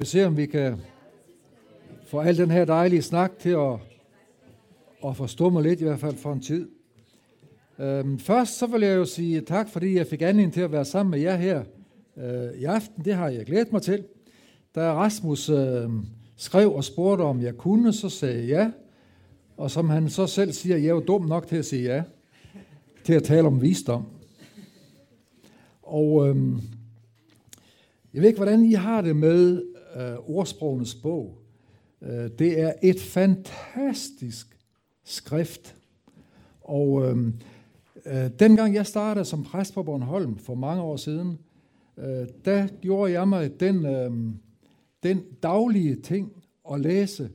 Vi ser, om vi kan få al den her dejlige snak til at, at forstumme lidt, i hvert fald for en tid. Øhm, først så vil jeg jo sige tak, fordi jeg fik anledning til at være sammen med jer her øh, i aften. Det har jeg glædet mig til. Da Rasmus øh, skrev og spurgte, om jeg kunne, så sagde jeg ja. Og som han så selv siger, jeg er jo dum nok til at sige ja. Til at tale om visdom. Og øhm, jeg ved ikke, hvordan I har det med øh, ordsprogenes bog. Øh, det er et fantastisk skrift. Og øh, øh, dengang jeg startede som præst på Bornholm for mange år siden, øh, der gjorde jeg mig den, øh, den daglige ting at læse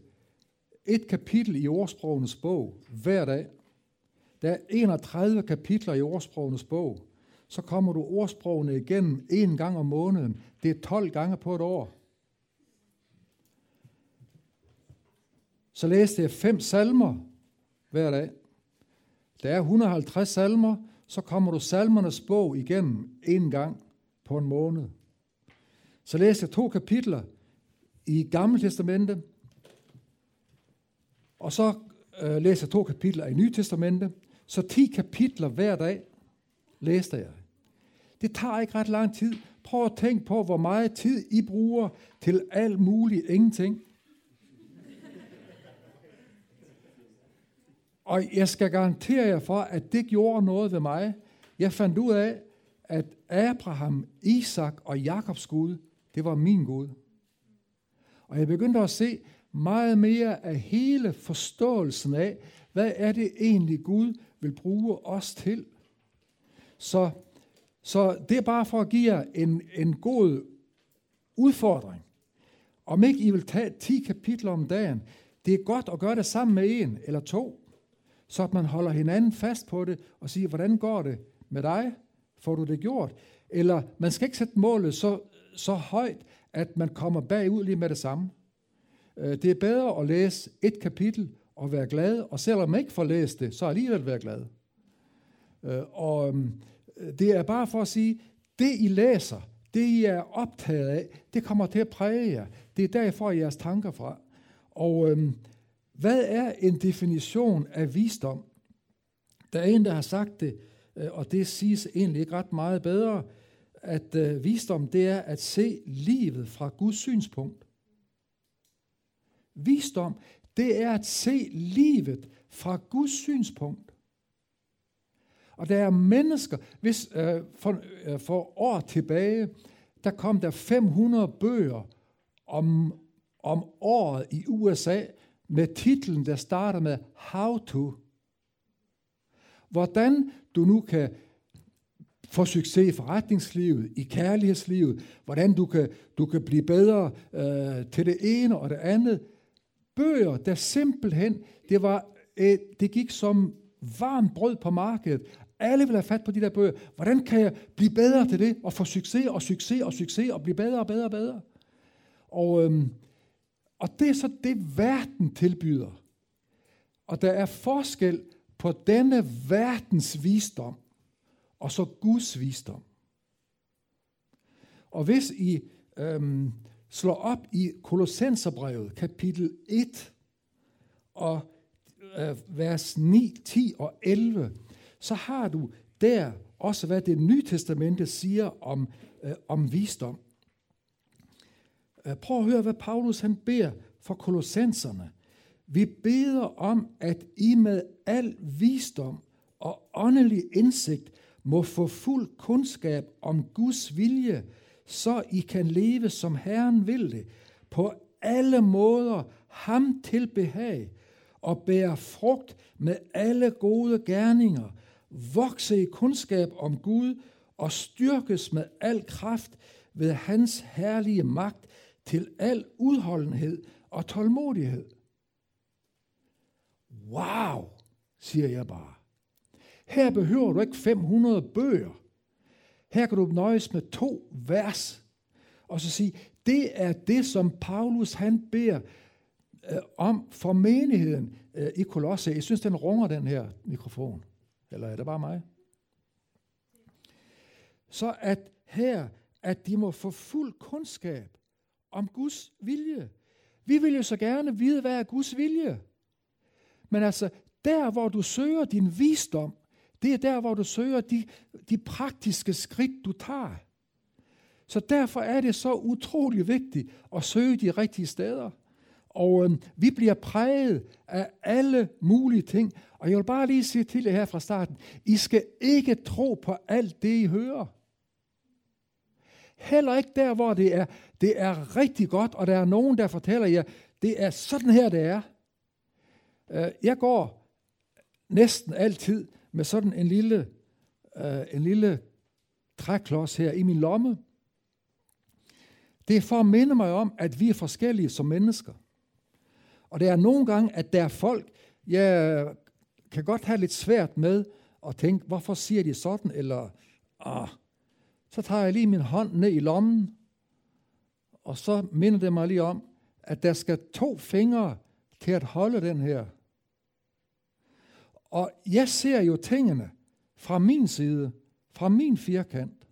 et kapitel i ordsprogenes bog hver dag. Der er 31 kapitler i ordsprogenes bog. Så kommer du ordsprogene igennem en gang om måneden. Det er 12 gange på et år. Så læste jeg fem salmer hver dag. Der er 150 salmer, så kommer du salmernes bog igennem en gang på en måned. Så læste jeg to kapitler i Gamle Testamente, og så øh, læste jeg to kapitler i Nye Testamente, så 10 kapitler hver dag læste jeg. Det tager ikke ret lang tid. Prøv at tænke på, hvor meget tid I bruger til alt muligt ingenting. Og jeg skal garantere jer for, at det gjorde noget ved mig. Jeg fandt ud af, at Abraham, Isak og Jakobs Gud, det var min Gud. Og jeg begyndte at se meget mere af hele forståelsen af, hvad er det egentlig Gud vil bruge os til. Så, så det er bare for at give jer en, en god udfordring. Om ikke I vil tage 10 kapitler om dagen, det er godt at gøre det sammen med en eller to så at man holder hinanden fast på det og siger, hvordan går det med dig? Får du det gjort? Eller man skal ikke sætte målet så, så højt, at man kommer bagud lige med det samme. Øh, det er bedre at læse et kapitel og være glad, og selvom man ikke får læst det, så alligevel være glad. Øh, og øhm, det er bare for at sige, det I læser, det I er optaget af, det kommer til at præge jer. Det er derfor jeres tanker fra. Og øhm, hvad er en definition af visdom? Der er en, der har sagt det, øh, og det siges egentlig ikke ret meget bedre, at øh, visdom det er at se livet fra Guds synspunkt. Visdom, det er at se livet fra Guds synspunkt. Og der er mennesker, hvis øh, for, øh, for år tilbage, der kom der 500 bøger om, om året i USA, med titlen, der starter med How to. Hvordan du nu kan få succes i forretningslivet, i kærlighedslivet, hvordan du kan, du kan blive bedre øh, til det ene og det andet. Bøger, der simpelthen, det, var, øh, det gik som varmt brød på markedet. Alle vil have fat på de der bøger. Hvordan kan jeg blive bedre til det, og få succes og succes og succes, og blive bedre og bedre og bedre? Og øhm, og det er så det, verden tilbyder. Og der er forskel på denne verdens visdom og så Guds visdom. Og hvis I øhm, slår op i Kolossenserbrevet, kapitel 1, og øh, vers 9, 10 og 11, så har du der også, hvad det nye testamente siger om, øh, om visdom. Øh, prøv at høre, hvad Paulus han beder for kolossenserne. Vi beder om, at I med al visdom og åndelig indsigt må få fuld kundskab om Guds vilje, så I kan leve som Herren vil det, på alle måder ham til behag, og bære frugt med alle gode gerninger, vokse i kundskab om Gud og styrkes med al kraft ved hans herlige magt til al udholdenhed og tålmodighed. Wow, siger jeg bare. Her behøver du ikke 500 bøger. Her kan du nøjes med to vers. Og så sige, det er det, som Paulus han beder øh, om for menigheden øh, i Kolosse. Jeg synes, den runger, den her mikrofon. Eller er det bare mig? Så at her, at de må få fuld kundskab om Guds vilje. Vi vil jo så gerne vide, hvad er Guds vilje. Men altså, der hvor du søger din visdom, det er der, hvor du søger de, de praktiske skridt, du tager. Så derfor er det så utrolig vigtigt at søge de rigtige steder. Og øh, vi bliver præget af alle mulige ting. Og jeg vil bare lige sige til jer her fra starten, I skal ikke tro på alt det, I hører. Heller ikke der, hvor det er, det er rigtig godt, og der er nogen, der fortæller jer, det er sådan her, det er. Øh, jeg går næsten altid med sådan en lille, øh, en lille træklods her i min lomme. Det er for at minde mig om, at vi er forskellige som mennesker. Og det er nogle gange, at der er folk, jeg kan godt have lidt svært med at tænke, hvorfor siger de sådan, eller ah, så tager jeg lige min hånd ned i lommen, og så minder det mig lige om, at der skal to fingre til at holde den her. Og jeg ser jo tingene fra min side, fra min firkant.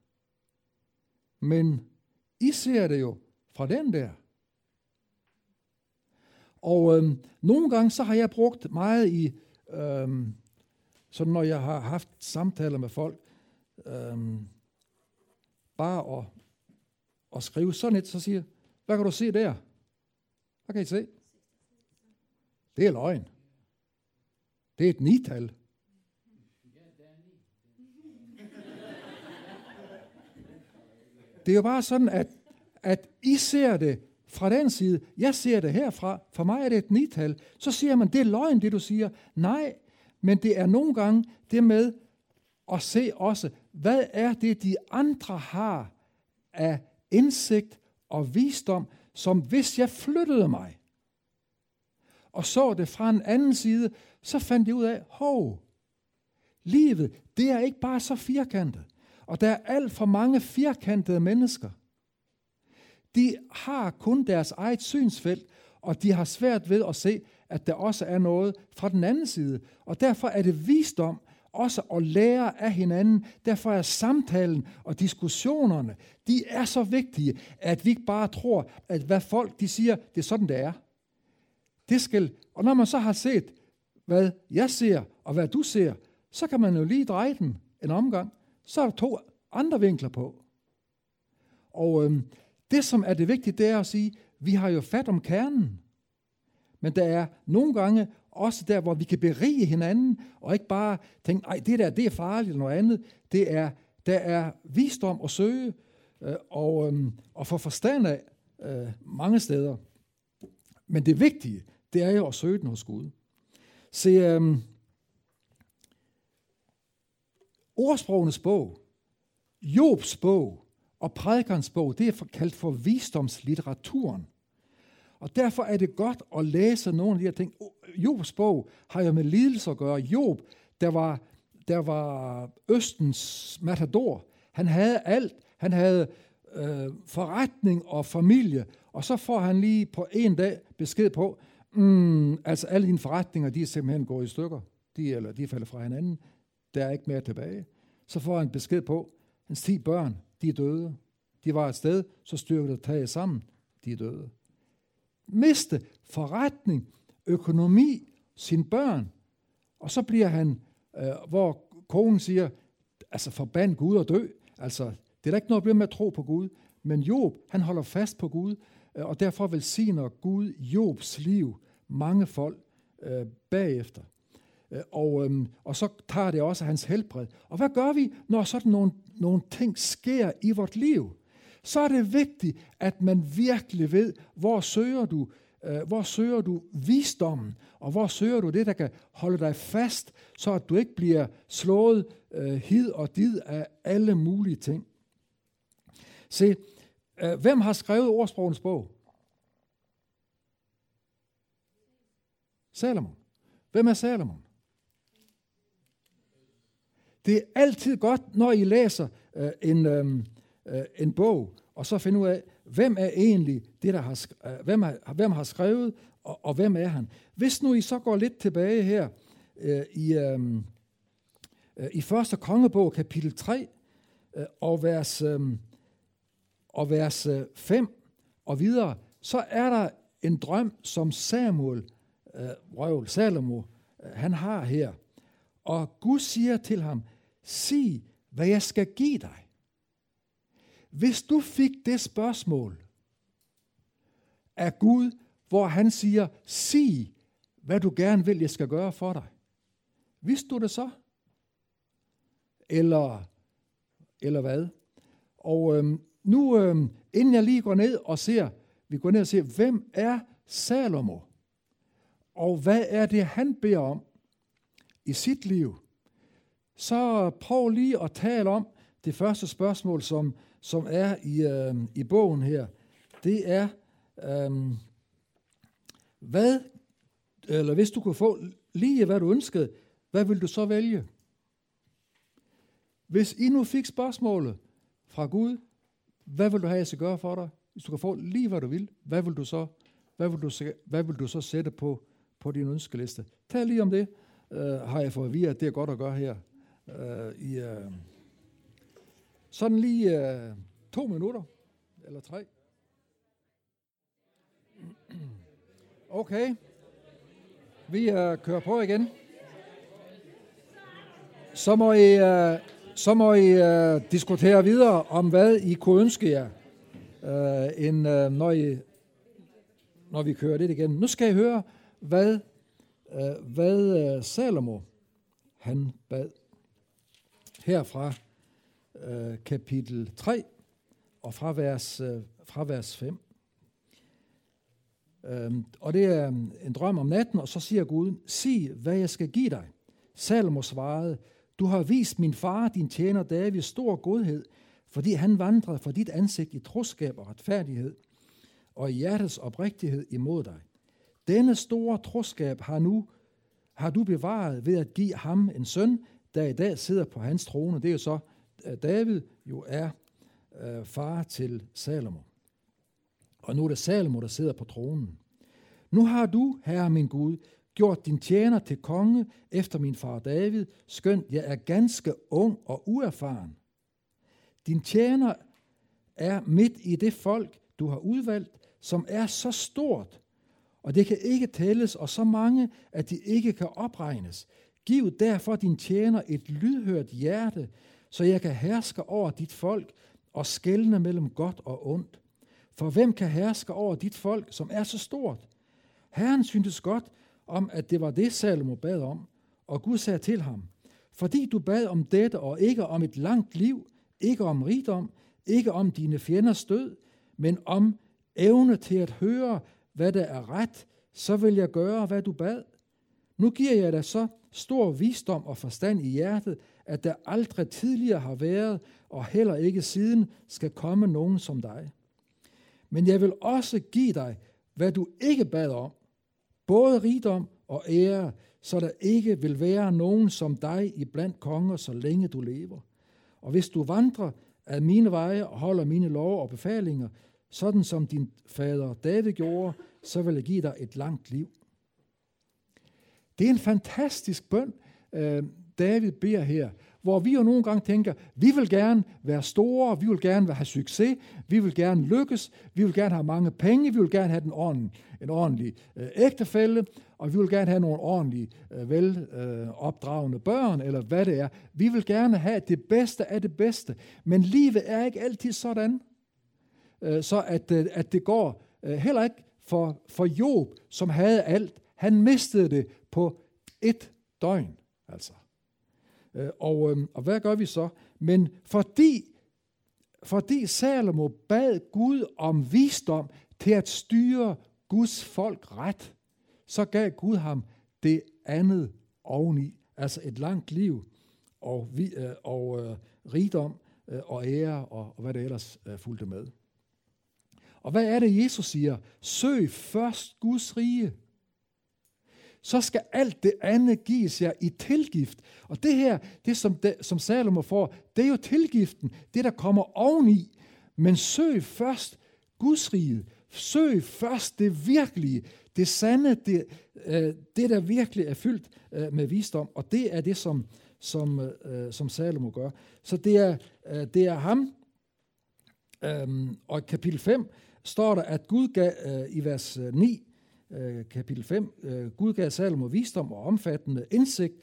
Men I ser det jo fra den der. Og øhm, nogle gange så har jeg brugt meget i, øhm, så når jeg har haft samtaler med folk, øhm, bare at, at skrive sådan et, så siger hvad kan du se der? Hvad kan I se? Det er løgn. Det er et nital. Det er jo bare sådan, at, at I ser det fra den side. Jeg ser det herfra. For mig er det et nital. Så siger man, det er løgn, det du siger. Nej, men det er nogle gange det med og se også, hvad er det, de andre har af indsigt og visdom, som hvis jeg flyttede mig og så det fra en anden side, så fandt jeg ud af, hov, livet, det er ikke bare så firkantet. Og der er alt for mange firkantede mennesker. De har kun deres eget synsfelt, og de har svært ved at se, at der også er noget fra den anden side. Og derfor er det visdom også at lære af hinanden. Derfor er samtalen og diskussionerne, de er så vigtige, at vi ikke bare tror, at hvad folk de siger, det er sådan, det er. Det skal, og når man så har set, hvad jeg ser, og hvad du ser, så kan man jo lige dreje den en omgang. Så er der to andre vinkler på. Og øhm, det, som er det vigtige, det er at sige, vi har jo fat om kernen. Men der er nogle gange også der, hvor vi kan berige hinanden, og ikke bare tænke, nej, det der, det er farligt, eller noget andet. Det er, der er visdom at søge, øh, og, øh, og få forstand af øh, mange steder. Men det vigtige, det er jo at søge den hos Gud. Se, øh, ordsprogenes bog, Jobs bog og prædikernes bog, det er kaldt for visdomslitteraturen. Og derfor er det godt at læse nogle af de her ting. Jobs bog har jo med lidelse at gøre. Job, der var, der var Østens matador. Han havde alt. Han havde øh, forretning og familie. Og så får han lige på en dag besked på, mm, altså alle dine forretninger, de er simpelthen gået i stykker. De, eller de falder fra hinanden. Der er ikke mere tilbage. Så får han besked på, hans 10 børn, de er døde. De var et sted, så styrket taget sammen, de er døde miste forretning, økonomi, sine børn. Og så bliver han, øh, hvor konen siger, altså forband Gud og dø. Altså, det er da ikke noget problem med at tro på Gud. Men Job, han holder fast på Gud, øh, og derfor velsigner Gud Jobs liv mange folk øh, bagefter. Øh, og, øh, og så tager det også hans helbred. Og hvad gør vi, når sådan nogle, nogle ting sker i vort liv? Så er det vigtigt, at man virkelig ved, hvor søger du, øh, hvor søger du visdommen, og hvor søger du det, der kan holde dig fast, så at du ikke bliver slået øh, hid og did af alle mulige ting. Se, øh, hvem har skrevet ordsprogens bog? Salomon. Hvem er Salomon? Det er altid godt, når I læser øh, en, øh, øh, en bog, og så finde ud af, hvem er egentlig det, der har, øh, hvem, har, hvem har skrevet, og, og hvem er han. Hvis nu I så går lidt tilbage her øh, i, øh, øh i første kongebog, kapitel 3, øh, og vers, øh, og vers øh, 5 og videre, så er der en drøm, som Samuel, øh, røvel, Salomo, øh, han har her. Og Gud siger til ham, sig, hvad jeg skal give dig. Hvis du fik det spørgsmål af Gud, hvor han siger, sig, hvad du gerne vil, jeg skal gøre for dig. Vidste du det så? Eller, eller hvad? Og øhm, nu, øhm, inden jeg lige går ned og ser, vi går ned og ser, hvem er Salomo? Og hvad er det, han beder om i sit liv? Så prøv lige at tale om det første spørgsmål, som, som er i, øh, i bogen her. Det er, øh, hvad, eller hvis du kunne få lige hvad du ønskede, hvad vil du så vælge? Hvis I nu fik spørgsmålet fra Gud, hvad vil du have, jeg skal gøre for dig? Hvis du kan få lige hvad du vil, hvad vil du så, hvad vil du, hvad vil du så sætte på, på din ønskeliste? Tal lige om det, øh, har jeg fået at vide, at det er godt at gøre her. øh, i, øh, sådan lige øh, to minutter, eller tre. Okay. Vi øh, kører på igen. Så må I, øh, så må I øh, diskutere videre om, hvad I kunne ønske jer, øh, end, øh, når, I, når vi kører det igen. Nu skal I høre, hvad, øh, hvad øh, Salomo han bad. Herfra øh, kapitel 3 og fra vers, øh, fra vers 5. Øhm, og det er øh, en drøm om natten, og så siger Gud, sig, hvad jeg skal give dig. Salmo svarede, du har vist min far, din tjener David, stor godhed, fordi han vandrede for dit ansigt i troskab og retfærdighed, og i hjertets oprigtighed imod dig. Denne store troskab har nu har du bevaret ved at give ham en søn, der i dag sidder på hans trone. Det er jo så, at David jo er øh, far til Salomo. Og nu er det Salomo, der sidder på tronen. Nu har du, herre min Gud, gjort din tjener til konge efter min far David, skønt jeg er ganske ung og uerfaren. Din tjener er midt i det folk, du har udvalgt, som er så stort, og det kan ikke tælles, og så mange, at de ikke kan opregnes. Giv derfor din tjener et lydhørt hjerte, så jeg kan herske over dit folk og skelne mellem godt og ondt. For hvem kan herske over dit folk, som er så stort? Herren syntes godt om, at det var det, Salomo bad om, og Gud sagde til ham, fordi du bad om dette og ikke om et langt liv, ikke om rigdom, ikke om dine fjenders død, men om evne til at høre, hvad der er ret, så vil jeg gøre, hvad du bad. Nu giver jeg dig så stor visdom og forstand i hjertet, at der aldrig tidligere har været, og heller ikke siden skal komme nogen som dig. Men jeg vil også give dig, hvad du ikke bad om, både rigdom og ære, så der ikke vil være nogen som dig i blandt konger, så længe du lever. Og hvis du vandrer af mine veje og holder mine love og befalinger, sådan som din fader David gjorde, så vil jeg give dig et langt liv. Det er en fantastisk bøn, øh, David beder her hvor vi jo nogle gange tænker, vi vil gerne være store, vi vil gerne have succes, vi vil gerne lykkes, vi vil gerne have mange penge, vi vil gerne have den ordentlig, en ordentlig øh, ægtefælle, og vi vil gerne have nogle ordentlige, øh, velopdragende øh, børn, eller hvad det er. Vi vil gerne have det bedste af det bedste, men livet er ikke altid sådan, øh, så at, øh, at det går øh, heller ikke for, for Job, som havde alt. Han mistede det på et døgn, altså. Øh, og, øhm, og hvad gør vi så? Men fordi, fordi Salomo bad Gud om visdom til at styre Guds folk ret, så gav Gud ham det andet oveni, altså et langt liv og, vi, øh, og øh, rigdom øh, og ære og, og hvad det ellers øh, fulgte med. Og hvad er det, Jesus siger? Søg først Guds rige så skal alt det andet gives jer i tilgift. Og det her, det som, det, som Salomo får, det er jo tilgiften, det der kommer oveni. Men søg først Guds rige. Søg først det virkelige, det sande, det, øh, det der virkelig er fyldt øh, med visdom. Og det er det, som, som, øh, som Salomo gør. Så det er, øh, det er ham, Øhm, og kapitel 5, står der, at Gud gav øh, i vers øh, 9, øh, kapitel 5, øh, Gud gav Salomo visdom og omfattende indsigt,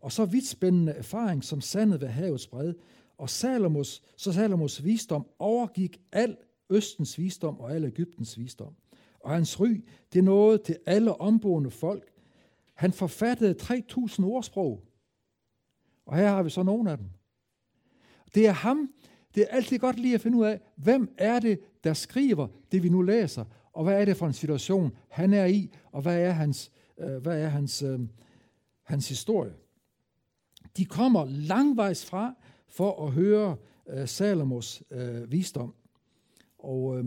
og så vidt spændende erfaring som sandet ved havets bred. Og Salomos, så Salomos visdom overgik al Østens visdom og al Ægyptens visdom. Og hans ry, det nåede til alle omboende folk. Han forfattede 3.000 ordsprog. Og her har vi så nogle af dem. Det er ham, det er altid godt lige at finde ud af, hvem er det, der skriver det, vi nu læser, og hvad er det for en situation, han er i, og hvad er hans, øh, hvad er hans, øh, hans historie. De kommer langvejs fra for at høre øh, Salomos øh, visdom. Og, øh,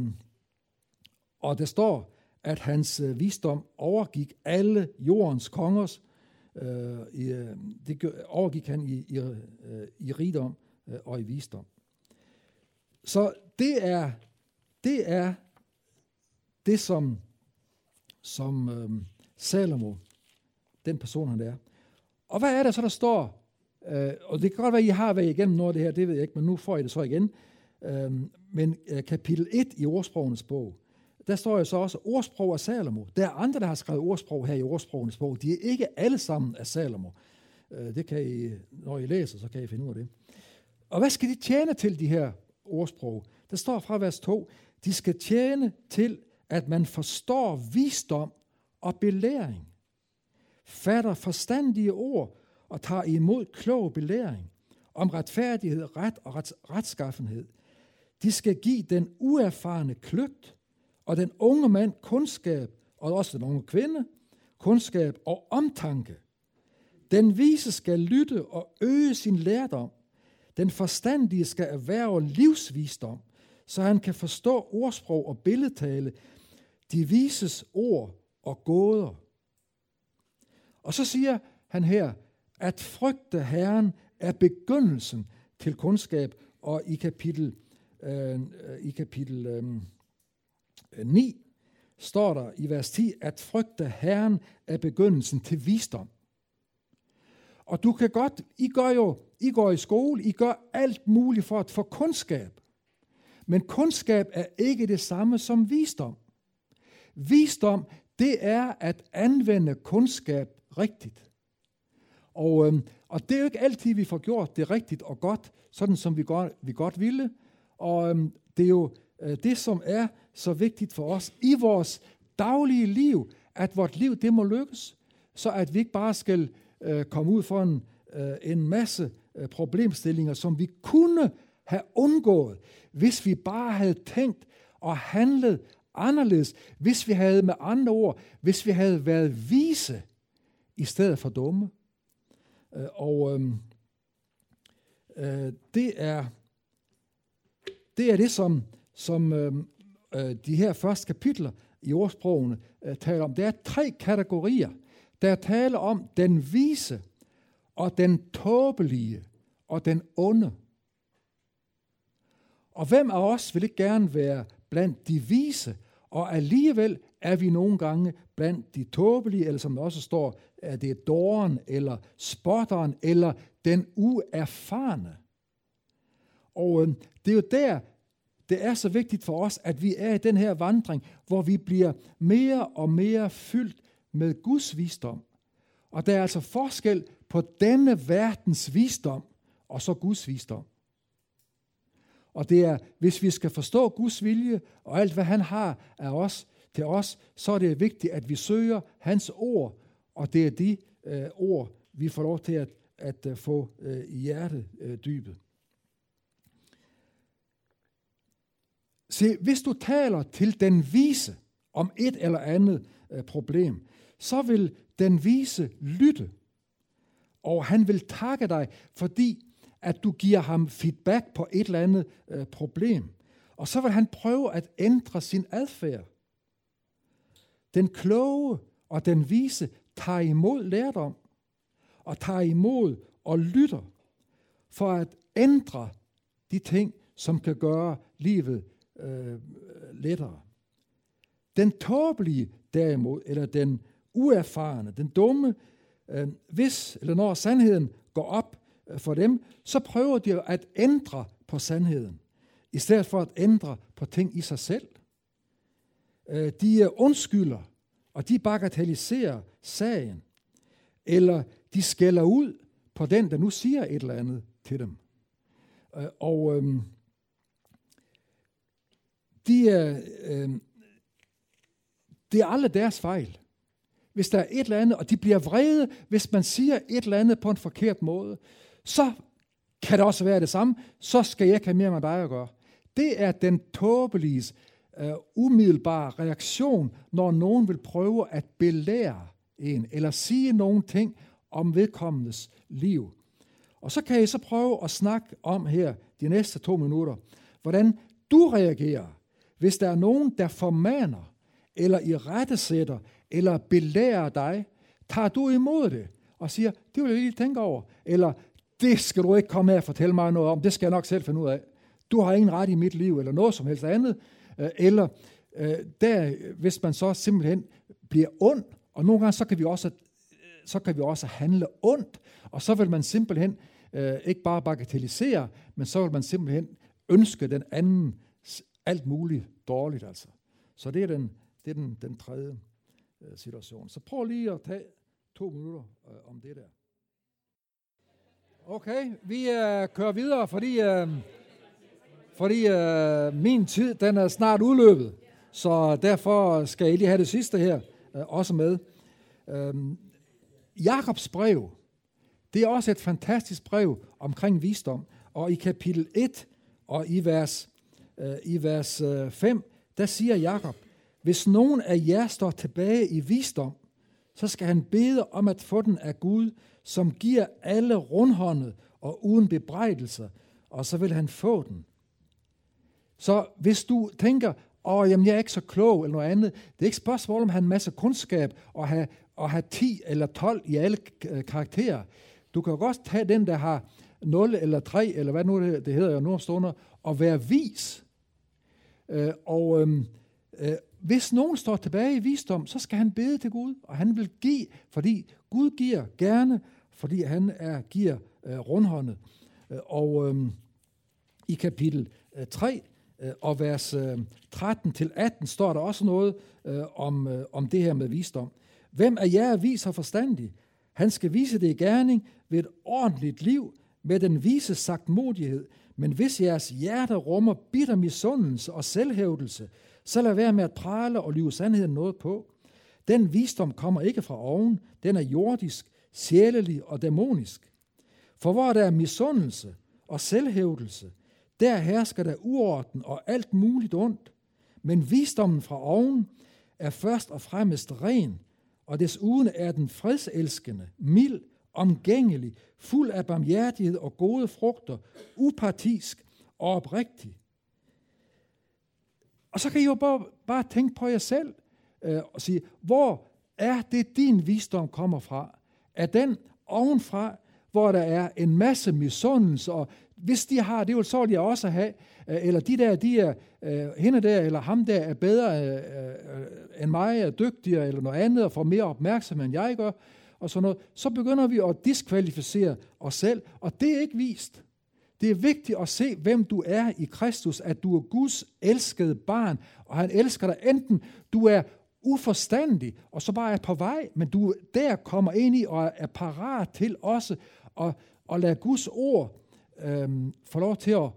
og der står, at hans øh, visdom overgik alle jordens kongers. Øh, i, øh, det overgik han i, i, øh, i rigdom øh, og i visdom. Så det er det, er det som, som øh, Salomo, den person han er. Og hvad er det så, der står? Øh, og det kan godt være, at I har været igennem noget af det her, det ved jeg ikke, men nu får I det så igen. Øh, men øh, kapitel 1 i ordsprogenes bog, der står jo så også ordsprog af Salomo. Der er andre, der har skrevet ordsprog her i ordsprogenes bog. De er ikke alle sammen af Salomo. Øh, det kan I, når I læser, så kan I finde ud af det. Og hvad skal de tjene til, de her ordsprog? Der står fra vers 2, de skal tjene til, at man forstår visdom og belæring, fatter forstandige ord og tager imod klog belæring om retfærdighed, ret og rets, retskaffenhed. De skal give den uerfarne kløgt og den unge mand kundskab, og også den unge kvinde, kundskab og omtanke. Den vise skal lytte og øge sin lærdom. Den forstandige skal erhverve livsvisdom, så han kan forstå ordsprog og billedtale, de vises ord og gåder. Og så siger han her, at frygte Herren er begyndelsen til kundskab, og i kapitel, øh, øh i kapitel øh, 9 står der i vers 10, at frygte Herren er begyndelsen til visdom. Og du kan godt, I gør jo, I går i skole, I gør alt muligt for at få kundskab. Men kundskab er ikke det samme som visdom. Visdom, det er at anvende kundskab rigtigt. Og, øhm, og det er jo ikke altid, vi får gjort det rigtigt og godt, sådan som vi godt, vi godt ville. Og øhm, det er jo øh, det, som er så vigtigt for os i vores daglige liv, at vort liv det må lykkes, så at vi ikke bare skal øh, komme ud for en, øh, en masse øh, problemstillinger, som vi kunne have undgået, hvis vi bare havde tænkt og handlet anderledes, hvis vi havde med andre ord, hvis vi havde været vise i stedet for dumme. Øh, og øhm, øh, det er det er det, som, som øhm, øh, de her første kapitler i ordsprogene øh, taler om. Der er tre kategorier. Der taler om den vise, og den tåbelige, og den onde. Og hvem af os vil ikke gerne være blandt de vise, og alligevel er vi nogle gange blandt de tåbelige, eller som der også står, at det er dåren, eller spotteren, eller den uerfarne. Og øh, det er jo der, det er så vigtigt for os, at vi er i den her vandring, hvor vi bliver mere og mere fyldt med Guds visdom. Og der er altså forskel på denne verdens visdom og så Guds visdom. Og det er, hvis vi skal forstå Guds vilje og alt, hvad han har af os, til os, så er det vigtigt, at vi søger hans ord, og det er de øh, ord, vi får lov til at, at øh, få øh, i hjertet øh, dybet. Se, hvis du taler til den vise om et eller andet øh, problem, så vil den vise lytte, og han vil takke dig, fordi at du giver ham feedback på et eller andet øh, problem. Og så vil han prøve at ændre sin adfærd. Den kloge og den vise tager imod lærdom, og tager imod og lytter, for at ændre de ting, som kan gøre livet øh, lettere. Den tåbelige derimod, eller den uerfarne, den dumme, øh, hvis eller når sandheden går op for dem, så prøver de at ændre på sandheden, i stedet for at ændre på ting i sig selv. Øh, de øh, undskylder, og de bagatelliserer sagen, eller de skælder ud på den, der nu siger et eller andet til dem. Øh, og øhm, de øhm, det er aldrig deres fejl. Hvis der er et eller andet, og de bliver vrede, hvis man siger et eller andet på en forkert måde, så kan det også være det samme, så skal jeg ikke have mere med dig at gøre. Det er den tåbelige, uh, umiddelbare reaktion, når nogen vil prøve at belære en, eller sige nogle ting om vedkommendes liv. Og så kan I så prøve at snakke om her de næste to minutter, hvordan du reagerer, hvis der er nogen, der formaner, eller i rettesætter, eller belærer dig, tager du imod det og siger, det vil jeg lige tænke over, eller det skal du ikke komme her og fortælle mig noget om, det skal jeg nok selv finde ud af. Du har ingen ret i mit liv, eller noget som helst andet. Øh, eller øh, der, hvis man så simpelthen bliver ond, og nogle gange så kan vi også, så kan vi også handle ondt, og så vil man simpelthen øh, ikke bare bagatellisere, men så vil man simpelthen ønske den anden alt muligt dårligt. Altså. Så det er den, det er den, den tredje situation. Så prøv lige at tage to minutter om det der. Okay, vi øh, kører videre, fordi, øh, fordi øh, min tid den er snart udløbet. Så derfor skal jeg lige have det sidste her øh, også med. Øh, Jakobs brev, det er også et fantastisk brev omkring visdom. Og i kapitel 1 og i vers, øh, i vers øh, 5, der siger Jakob, hvis nogen af jer står tilbage i visdom, så skal han bede om at få den af Gud, som giver alle rundhåndet og uden bebrejdelser, og så vil han få den. Så hvis du tænker, åh, jamen jeg er ikke så klog eller noget andet, det er ikke spørgsmål om at have en masse kundskab og have, og have 10 eller 12 i alle øh, karakterer. Du kan godt tage den, der har 0 eller 3, eller hvad nu det, det hedder jo nu om stunder, og være vis. Øh, og øhm, øh, hvis nogen står tilbage i visdom, så skal han bede til Gud, og han vil give, fordi Gud giver gerne, fordi han er, giver øh, rundhåndet. Øh, og øh, i kapitel øh, 3 øh, og vers øh, 13-18 står der også noget øh, om, øh, om det her med visdom. Hvem af jer er vis og forstandig? Han skal vise det i gerning ved et ordentligt liv, med den vise sagt modighed. Men hvis jeres hjerte rummer bitter misundelse og selvhævdelse, så lad være med at prale og lyve sandheden noget på. Den visdom kommer ikke fra oven, den er jordisk, sjælelig og dæmonisk. For hvor der er misundelse og selvhævdelse, der hersker der uorden og alt muligt ondt. Men visdommen fra oven er først og fremmest ren, og desuden er den fredselskende, mild, omgængelig, fuld af barmhjertighed og gode frugter, upartisk og oprigtig. Og så kan I jo bare, bare tænke på jer selv øh, og sige, hvor er det din visdom kommer fra? Er den ovenfra, hvor der er en masse misundelse, og hvis de har det, så vil jeg også have, øh, eller de der, de er, øh, hende der, eller ham der er bedre øh, øh end mig, er dygtigere, eller noget andet, og får mere opmærksomhed, end jeg gør, og sådan noget, så begynder vi at diskvalificere os selv, og det er ikke vist. Det er vigtigt at se, hvem du er i Kristus, at du er Guds elskede barn, og han elsker dig enten du er uforstandig, og så bare er på vej, men du der kommer ind i og er parat til også at, at lade Guds ord øhm, få lov til at,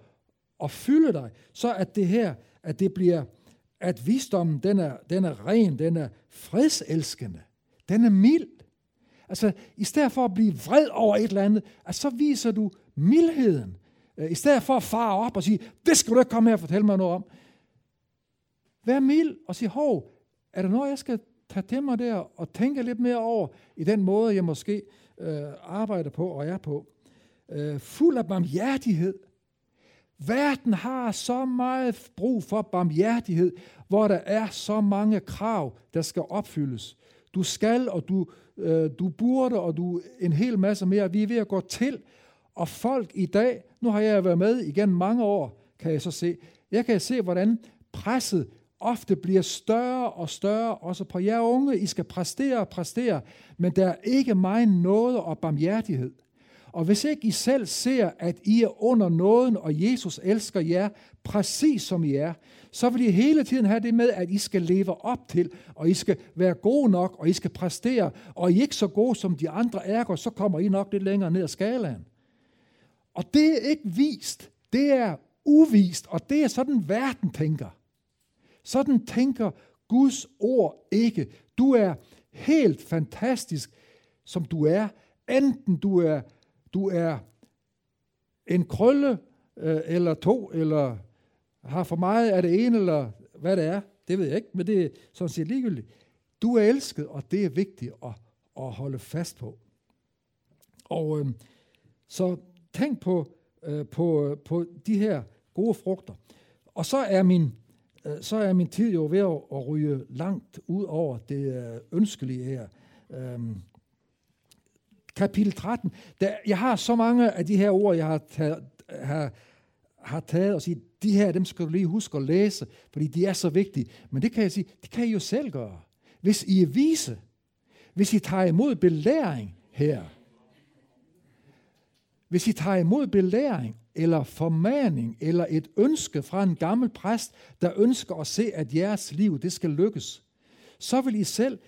at fylde dig, så at det her, at det bliver, at visdommen, den er, den er ren, den er fredselskende, den er mild. Altså, i stedet for at blive vred over et eller andet, at så viser du mildheden. Øh, I stedet for at fare op og sige, det skal du ikke komme her og fortælle mig noget om. Vær mild og sig, hov, er der noget, jeg skal tage til mig der og tænke lidt mere over i den måde, jeg måske øh, arbejder på og er på? Øh, fuld af barmhjertighed. Verden har så meget brug for barmhjertighed, hvor der er så mange krav, der skal opfyldes. Du skal, og du, øh, du burde, og du en hel masse mere. Vi er ved at gå til, og folk i dag, nu har jeg været med igen mange år, kan jeg så se, jeg kan se, hvordan presset ofte bliver større og større, også på jer unge. I skal præstere og præstere, men der er ikke meget noget og barmhjertighed. Og hvis ikke I selv ser, at I er under nåden, og Jesus elsker jer, præcis som I er, så vil I hele tiden have det med, at I skal leve op til, og I skal være gode nok, og I skal præstere, og I er ikke så gode som de andre er, så kommer I nok lidt længere ned ad skalaen. Og det er ikke vist, det er uvist, og det er sådan verden tænker. Sådan tænker Guds ord ikke. Du er helt fantastisk, som du er. Enten du er, du er en krølle, øh, eller to, eller har for meget af det ene, eller hvad det er. Det ved jeg ikke, men det er sådan set ligegyldigt. Du er elsket, og det er vigtigt at, at holde fast på. Og øh, så tænk på, øh, på, øh, på de her gode frugter. Og så er min, øh, så er min tid jo ved at, at ryge langt ud over det øh, ønskelige her. Øhm, kapitel 13. Der, jeg har så mange af de her ord, jeg har taget, har, har taget og sige, de her, dem skal du lige huske at læse, fordi de er så vigtige. Men det kan jeg sige, det kan I jo selv gøre. Hvis I er vise, hvis I tager imod belæring her, hvis I tager imod belæring eller formaning eller et ønske fra en gammel præst, der ønsker at se, at jeres liv det skal lykkes, så vil I selv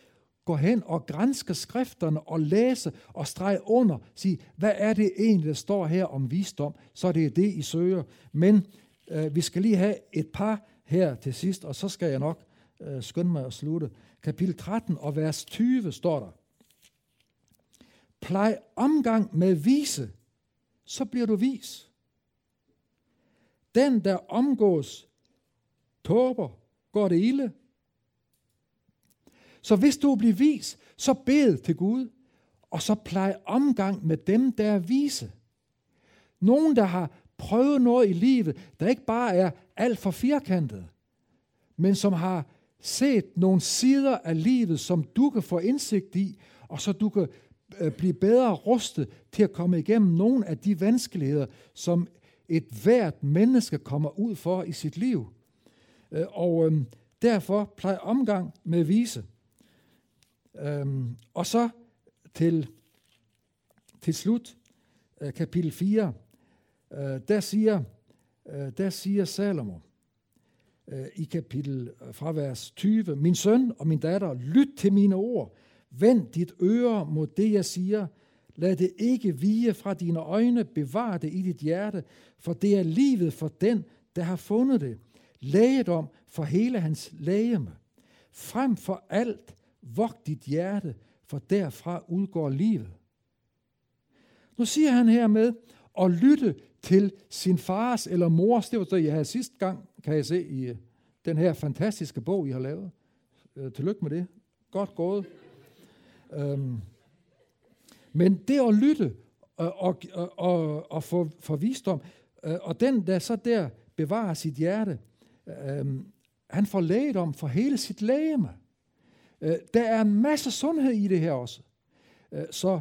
gå hen og grænske skrifterne og læse og strege under, sige, hvad er det egentlig, der står her om visdom, så det er det, I søger. Men øh, vi skal lige have et par her til sidst, og så skal jeg nok øh, skynde mig at slutte. Kapitel 13 og vers 20 står der. Plej omgang med vise, så bliver du vis. Den, der omgås tåber, går det ilde. Så hvis du bliver vis, så bed til Gud, og så plej omgang med dem, der er vise. Nogen, der har prøvet noget i livet, der ikke bare er alt for firkantet, men som har set nogle sider af livet, som du kan få indsigt i, og så du kan Øh, blive bedre rustet til at komme igennem nogle af de vanskeligheder, som et hvert menneske kommer ud for i sit liv. Øh, og øhm, derfor plejer omgang med vise. Øhm, og så til, til slut, øh, kapitel 4, øh, der siger, øh, der siger Salomo i kapitel fra vers 20, Min søn og min datter, lyt til mine ord. Vend dit øre mod det, jeg siger. Lad det ikke vige fra dine øjne, bevar det i dit hjerte, for det er livet for den, der har fundet det. Lægedom for hele hans lægeme. Frem for alt, vogt dit hjerte, for derfra udgår livet. Nu siger han her med at lytte til sin fars eller mors, det var det, jeg havde sidste gang, kan jeg se i øh, den her fantastiske bog, I har lavet. Øh, tillykke med det. Godt gået. Øhm, men det at lytte øh, og, og, og, og få, få visdom, øh, og den, der så der bevarer sit hjerte, øh, han får lægedom for hele sit lægeme. Øh, der er en masse sundhed i det her også. Øh, så,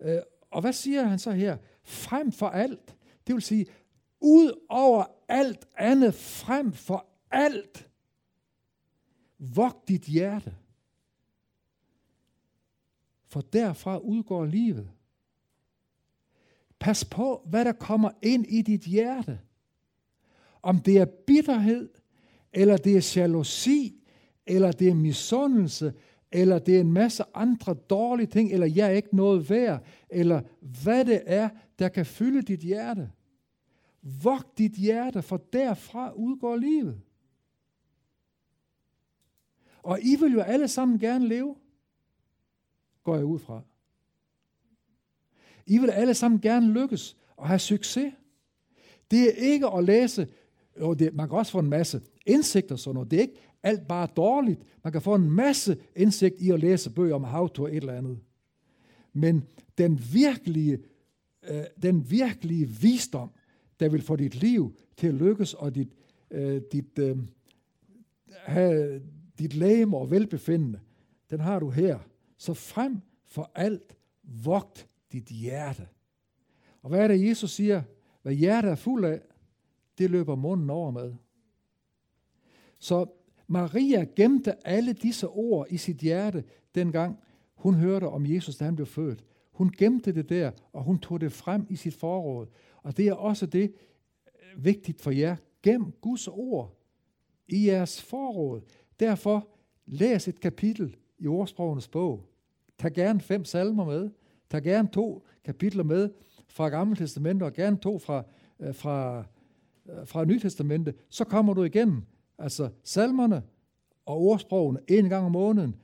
øh, og hvad siger han så her? Frem for alt. Det vil sige, ud over alt andet, frem for alt, vogt dit hjerte for derfra udgår livet. Pas på, hvad der kommer ind i dit hjerte. Om det er bitterhed, eller det er jalousi, eller det er misundelse, eller det er en masse andre dårlige ting, eller jeg er ikke noget værd, eller hvad det er, der kan fylde dit hjerte. Vogt dit hjerte, for derfra udgår livet. Og I vil jo alle sammen gerne leve går jeg ud fra. I vil alle sammen gerne lykkes og have succes. Det er ikke at læse, jo, det, man kan også få en masse indsigt og sådan noget. Det er ikke alt bare dårligt. Man kan få en masse indsigt i at læse bøger om how to et eller andet. Men den virkelige, øh, den virkelige visdom, der vil få dit liv til at lykkes, og dit, øh, dit, øh, have dit læge og velbefindende, den har du her. Så frem for alt, vogt dit hjerte. Og hvad er det, Jesus siger? Hvad hjertet er fuld af, det løber munden over med. Så Maria gemte alle disse ord i sit hjerte, dengang hun hørte om Jesus, da han blev født. Hun gemte det der, og hun tog det frem i sit forråd. Og det er også det øh, vigtigt for jer. Gem Guds ord i jeres forråd. Derfor læs et kapitel i ordsprogenes bog. Tag gerne fem salmer med. Tag gerne to kapitler med fra Gamle Testamentet, og gerne to fra, øh, fra, øh, fra Nye Testamente. Så kommer du igennem altså salmerne og ordsprogene en gang om måneden.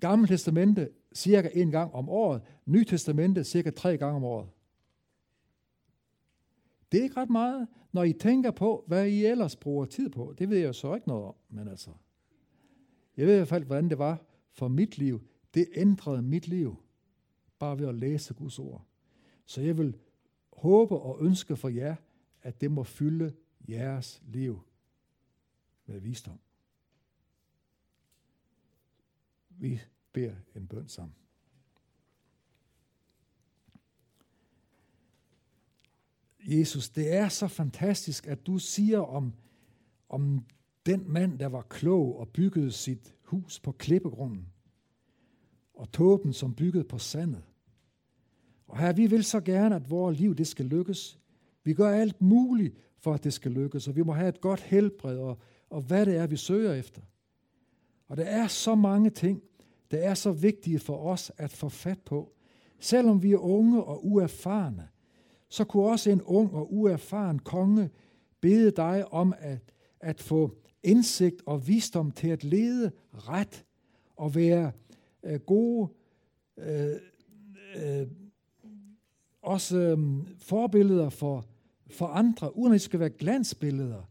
Gamle Testamente cirka en gang om året. Nye Testamente cirka tre gange om året. Det er ikke ret meget, når I tænker på, hvad I ellers bruger tid på. Det ved jeg så ikke noget om, men altså. Jeg ved i hvert fald, hvordan det var for mit liv. Det ændrede mit liv, bare ved at læse Guds ord. Så jeg vil håbe og ønske for jer, at det må fylde jeres liv med visdom. Vi beder en bøn sammen. Jesus, det er så fantastisk, at du siger om, om den mand, der var klog og byggede sit hus på klippegrunden, og tåben, som byggede på sandet. Og her, vi vil så gerne, at vores liv det skal lykkes. Vi gør alt muligt for, at det skal lykkes, og vi må have et godt helbred, og, og hvad det er, vi søger efter. Og der er så mange ting, der er så vigtige for os at få fat på. Selvom vi er unge og uerfarne, så kunne også en ung og uerfaren konge bede dig om at, at få indsigt og visdom til at lede ret og være øh, gode, øh, øh, også øh, forbilleder for, for andre, uden at det skal være glansbilleder,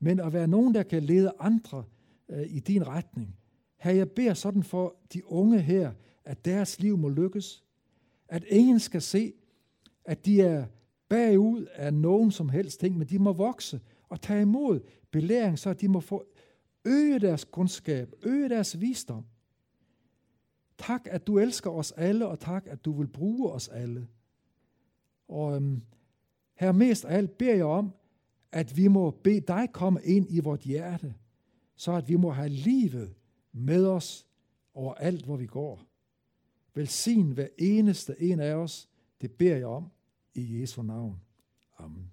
men at være nogen, der kan lede andre øh, i din retning. Her jeg beder sådan for de unge her, at deres liv må lykkes, at ingen skal se, at de er bagud af nogen som helst ting, men de må vokse og tage imod belæring, så de må få øge deres kundskab, øge deres visdom. Tak, at du elsker os alle, og tak, at du vil bruge os alle. Og øhm, her mest af alt beder jeg om, at vi må bede dig komme ind i vort hjerte, så at vi må have livet med os over alt, hvor vi går. Velsign hver eneste en af os, det beder jeg om i Jesu navn. Amen.